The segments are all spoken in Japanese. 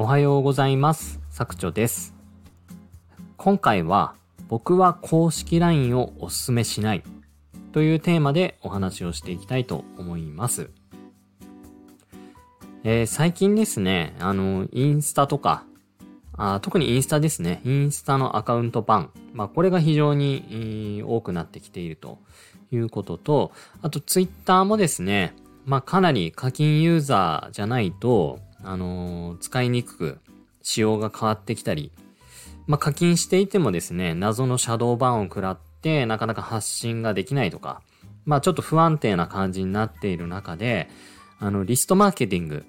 おはようございます。作長です。今回は僕は公式 LINE をおすすめしないというテーマでお話をしていきたいと思います。えー最近ですね、あの、インスタとか、あ特にインスタですね。インスタのアカウント版。まあ、これが非常に、多くなってきているということと、あとツイッターもですね、まあ、かなり課金ユーザーじゃないと、あのー使いにくく、仕様が変わってきたり、まあ、課金していてもですね、謎のシャドーバンを食らって、なかなか発信ができないとか、まあ、ちょっと不安定な感じになっている中で、あの、リストマーケティング、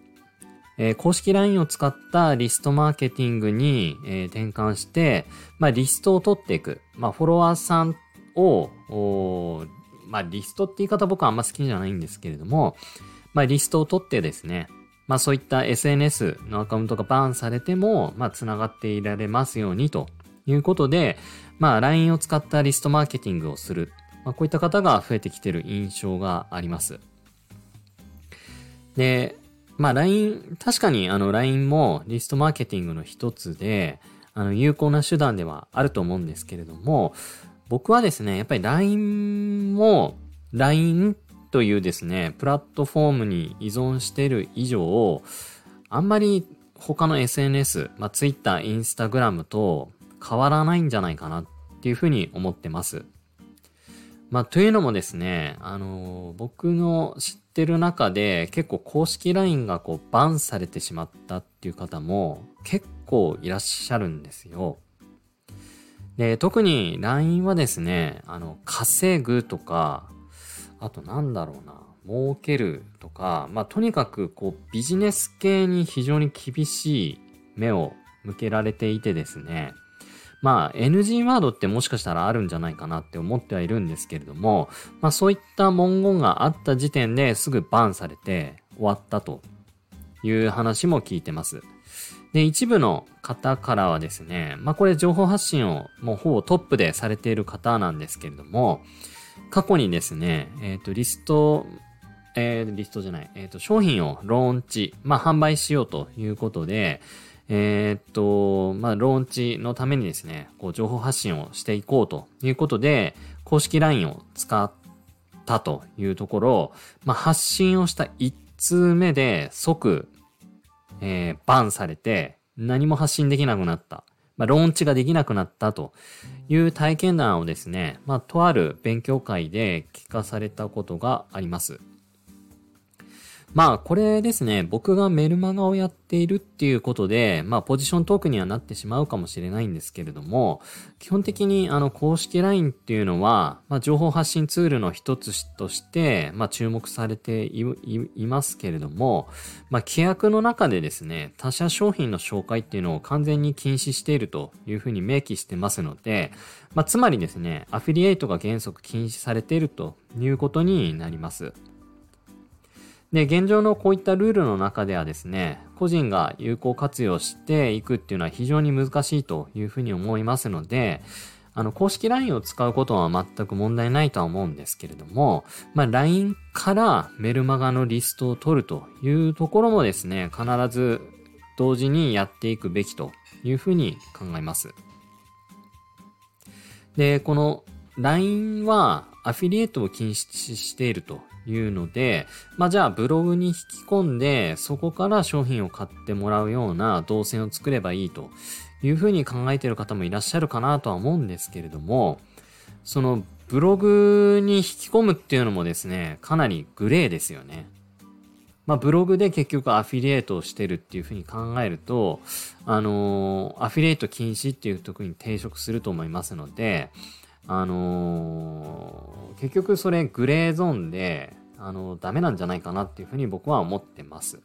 えー公式 LINE を使ったリストマーケティングに、えー転換して、まあ、リストを取っていく。まあ、フォロワーさんを、まあ、リストって言い方僕はあんま好きじゃないんですけれども、まあ、リストを取ってですね、まあ、そういった SNS のアカウントがバーンされても、まあ、繋がっていられますようにということで、まあ、LINE を使ったリストマーケティングをする。まあ、こういった方が増えてきてる印象があります。で、まあ LINE、確かにあの LINE もリストマーケティングの一つで、あの有効な手段ではあると思うんですけれども、僕はですね、やっぱり LINE も LINE というですね、プラットフォームに依存している以上、あんまり他の SNS、まあ Twitter、Instagram と変わらないんじゃないかなっていうふうに思ってます。まあ、というのもですね、あの僕の知ってる中で結構公式 LINE がこうバンされてしまったっていう方も結構いらっしゃるんですよ。で、特に LINE はですね、あの、稼ぐとか、あとなんだろうな、儲けるとか、まあ、とにかくこうビジネス系に非常に厳しい目を向けられていてですね、まあ NG ワードってもしかしたらあるんじゃないかなって思ってはいるんですけれども、まあそういった文言があった時点ですぐバンされて終わったという話も聞いてます。で、一部の方からはですね、まあこれ情報発信をもうほぼトップでされている方なんですけれども、過去にですね、えっ、と、リスト、えーリストじゃない、えっ、と、商品をローンチ、まあ販売しようということで、えっと、まあ、ローンチのためにですね、こう、情報発信をしていこうということで、公式 LINE を使ったというところ、まあ、発信をした1通目で即、えーバンされて、何も発信できなくなった。まあ、ローンチができなくなったという体験談をですね、まあ、とある勉強会で聞かされたことがあります。まあ、これですね、僕がメルマガをやっているっていうことで、まあ、ポジショントークにはなってしまうかもしれないんですけれども、基本的にあの、公式 LINE っていうのは、まあ、情報発信ツールの一つとして、まあ、注目されていいいますけれども、まあ、規約の中でですね、他社商品の紹介っていうのを完全に禁止しているというふうに明記してますので、まあ、つまりですね、アフィリエイトが原則禁止されているということになります。で、現状のこういったルールの中ではですね、個人が有効活用していくっていうのは非常に難しいというふうに思いますので、あの、公式 LINE を使うことは全く問題ないとは思うんですけれども、まあ、LINE からメルマガのリストを取るというところもですね、必ず同時にやっていくべきというふうに考えます。で、この LINE はアフィリエイトを禁止しているというので、まあじゃあブログに引き込んで、そこから商品を買ってもらうような動線を作ればいいというふうに考えている方もいらっしゃるかなとは思うんですけれども、そのブログに引き込むっていうのもですね、かなりグレーですよね。まあ、ブログで結局アフィリエイトをしてるっていうふうに考えると、あのーアフィリエイト禁止っていうとこに抵触すると思いますので、あのー結局それグレーゾーンで、あのダメなんじゃないかなっていうふうに僕は思ってます。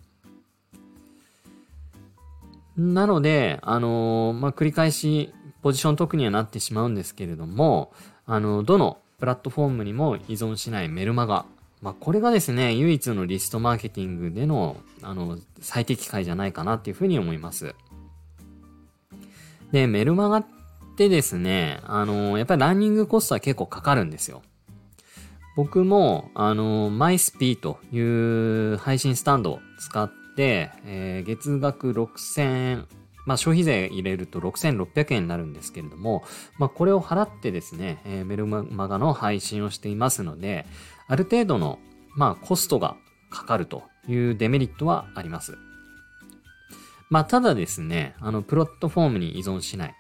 なので、あのーまあ、繰り返しポジション特にはなってしまうんですけれども、あの、どのプラットフォームにも依存しないメルマガ。まあ、これがですね、唯一のリストマーケティングでの、あの、最適解じゃないかなっていうふうに思います。で、メルマガってですね、あの、やっぱりランニングコストは結構かかるんですよ。僕も、あの、マイスピーという配信スタンドを使って、えー、月額6000まあ消費税入れると6600円になるんですけれども、まあこれを払ってですね、えー、メルマガの配信をしていますので、ある程度の、まあコストがかかるというデメリットはあります。まあただですね、あの、プロットフォームに依存しない。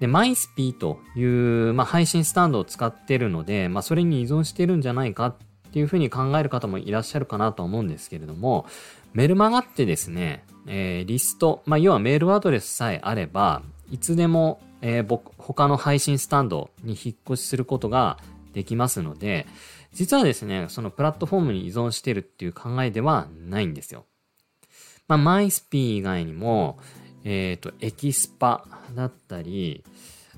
で、マイスピーという、まあ配信スタンドを使ってるので、まあそれに依存してるんじゃないかっていうふうに考える方もいらっしゃるかなと思うんですけれども、メルマガってですね、えー、リスト、まあ、要はメールアドレスさえあれば、いつでも、えー、僕、他の配信スタンドに引っ越しすることができますので、実はですね、そのプラットフォームに依存してるっていう考えではないんですよ。まあ、マイスピー以外にも、えっ、ー、と、エキスパだったり、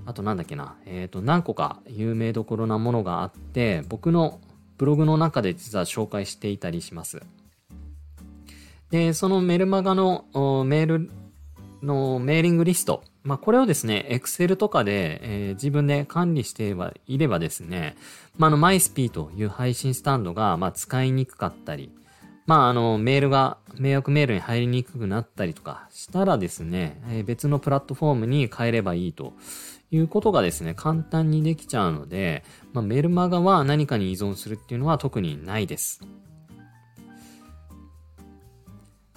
あとなんだっけな、えっ、ー、と、何個か有名どころなものがあって、僕のブログの中で実は紹介していたりします。で、そのメルマガのメールのメーリングリスト、まあ、これをですね、Excel とかで、えー、自分で管理していればですね、まあ、あの、MySP という配信スタンドが、まあ、使いにくかったり、まあ、あの、メールが、迷惑メールに入りにくくなったりとかしたらですね、え、別のプラットフォームに変えればいいということがですね、簡単にできちゃうので、まあ、メルマガは何かに依存するっていうのは特にないです。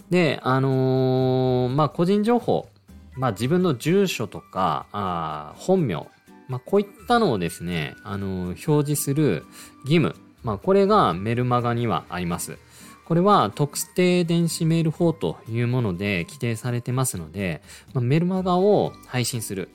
で、あのー、まあ、個人情報、まあ、自分の住所とか、あ本名、まあ、こういったのをですね、あのー、表示する義務、まあ、これがメルマガにはあります。これは特定電子メール法というもので規定されてますので、まあ、メルマガを配信する。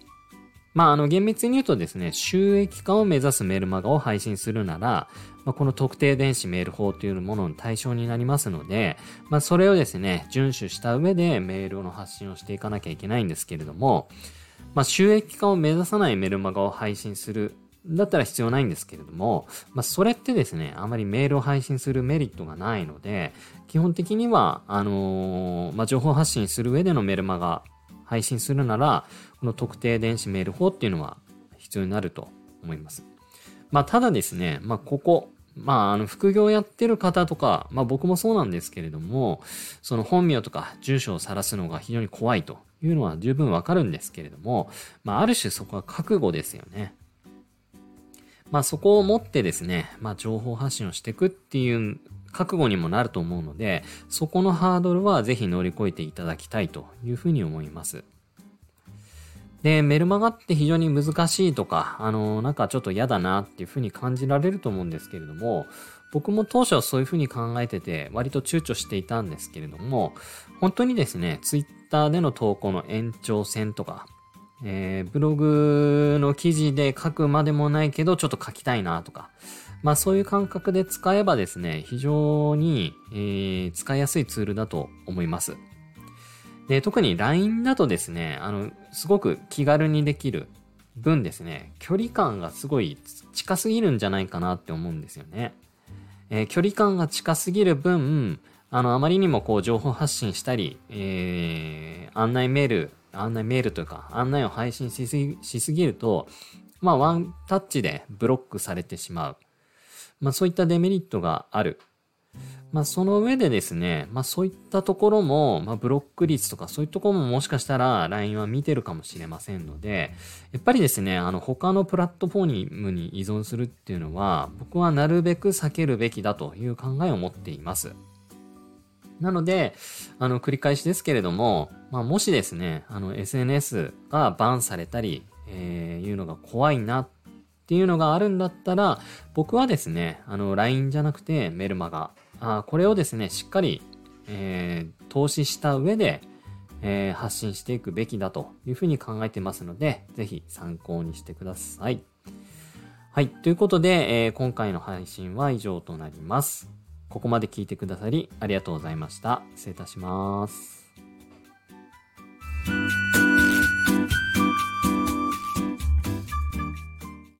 まあ、あの、厳密に言うとですね、収益化を目指すメルマガを配信するなら、まあ、この特定電子メール法というものの対象になりますので、まあ、それをですね、遵守した上でメールの発信をしていかなきゃいけないんですけれども、まあ、収益化を目指さないメルマガを配信するだったら必要ないんですけれども、まあ、それってですね、あまりメールを配信するメリットがないので、基本的には、あのー、まあ、情報発信する上でのメルマガ配信するなら、この特定電子メール法っていうのは必要になると思います。まあ、ただですね、まあ、ここ、まあ、あの、副業やってる方とか、まあ僕もそうなんですけれども、その本名とか住所を晒すのが非常に怖いというのは十分わかるんですけれども、まあある種そこは覚悟ですよね。まあそこを持ってですね、まあ情報発信をしていくっていう覚悟にもなると思うので、そこのハードルはぜひ乗り越えていただきたいというふうに思います。で、メルマガって非常に難しいとか、あの、なんかちょっと嫌だなっていうふうに感じられると思うんですけれども、僕も当初はそういうふうに考えてて、割と躊躇していたんですけれども、本当にですね、ツイッターでの投稿の延長線とか、えー、ブログの記事で書くまでもないけど、ちょっと書きたいなとか、まあそういう感覚で使えばですね、非常に、えー、使いやすいツールだと思います。で、特に LINE だとですね、あの、すごく気軽にできる分ですね、距離感がすごい近すぎるんじゃないかなって思うんですよね。えー、距離感が近すぎる分、あの、あまりにもこう情報発信したり、えー、案内メール、案内メールというか、案内を配信しすぎしすぎると、まあ、ワンタッチでブロックされてしまう。まあ、そういったデメリットがある。まあ、その上でですね、まあ、そういったところも、まあ、ブロック率とかそういうところももしかしたら LINE は見てるかもしれませんので、やっぱりですね、あの、他のプラットフォームに依存するっていうのは、僕はなるべく避けるべきだという考えを持っています。なので、あの、繰り返しですけれども、まあ、もしですね、あの、SNS がバンされたり、えー、いうのが怖いなっていうのがあるんだったら、僕はですね、あの、LINE じゃなくてメルマガ、あこれをですね、しっかり、えー、投資した上で、えー、発信していくべきだというふうに考えてますので、ぜひ参考にしてください。はい。ということで、えー、今回の配信は以上となります。ここまで聞いてくださりありがとうございました。失礼いたします。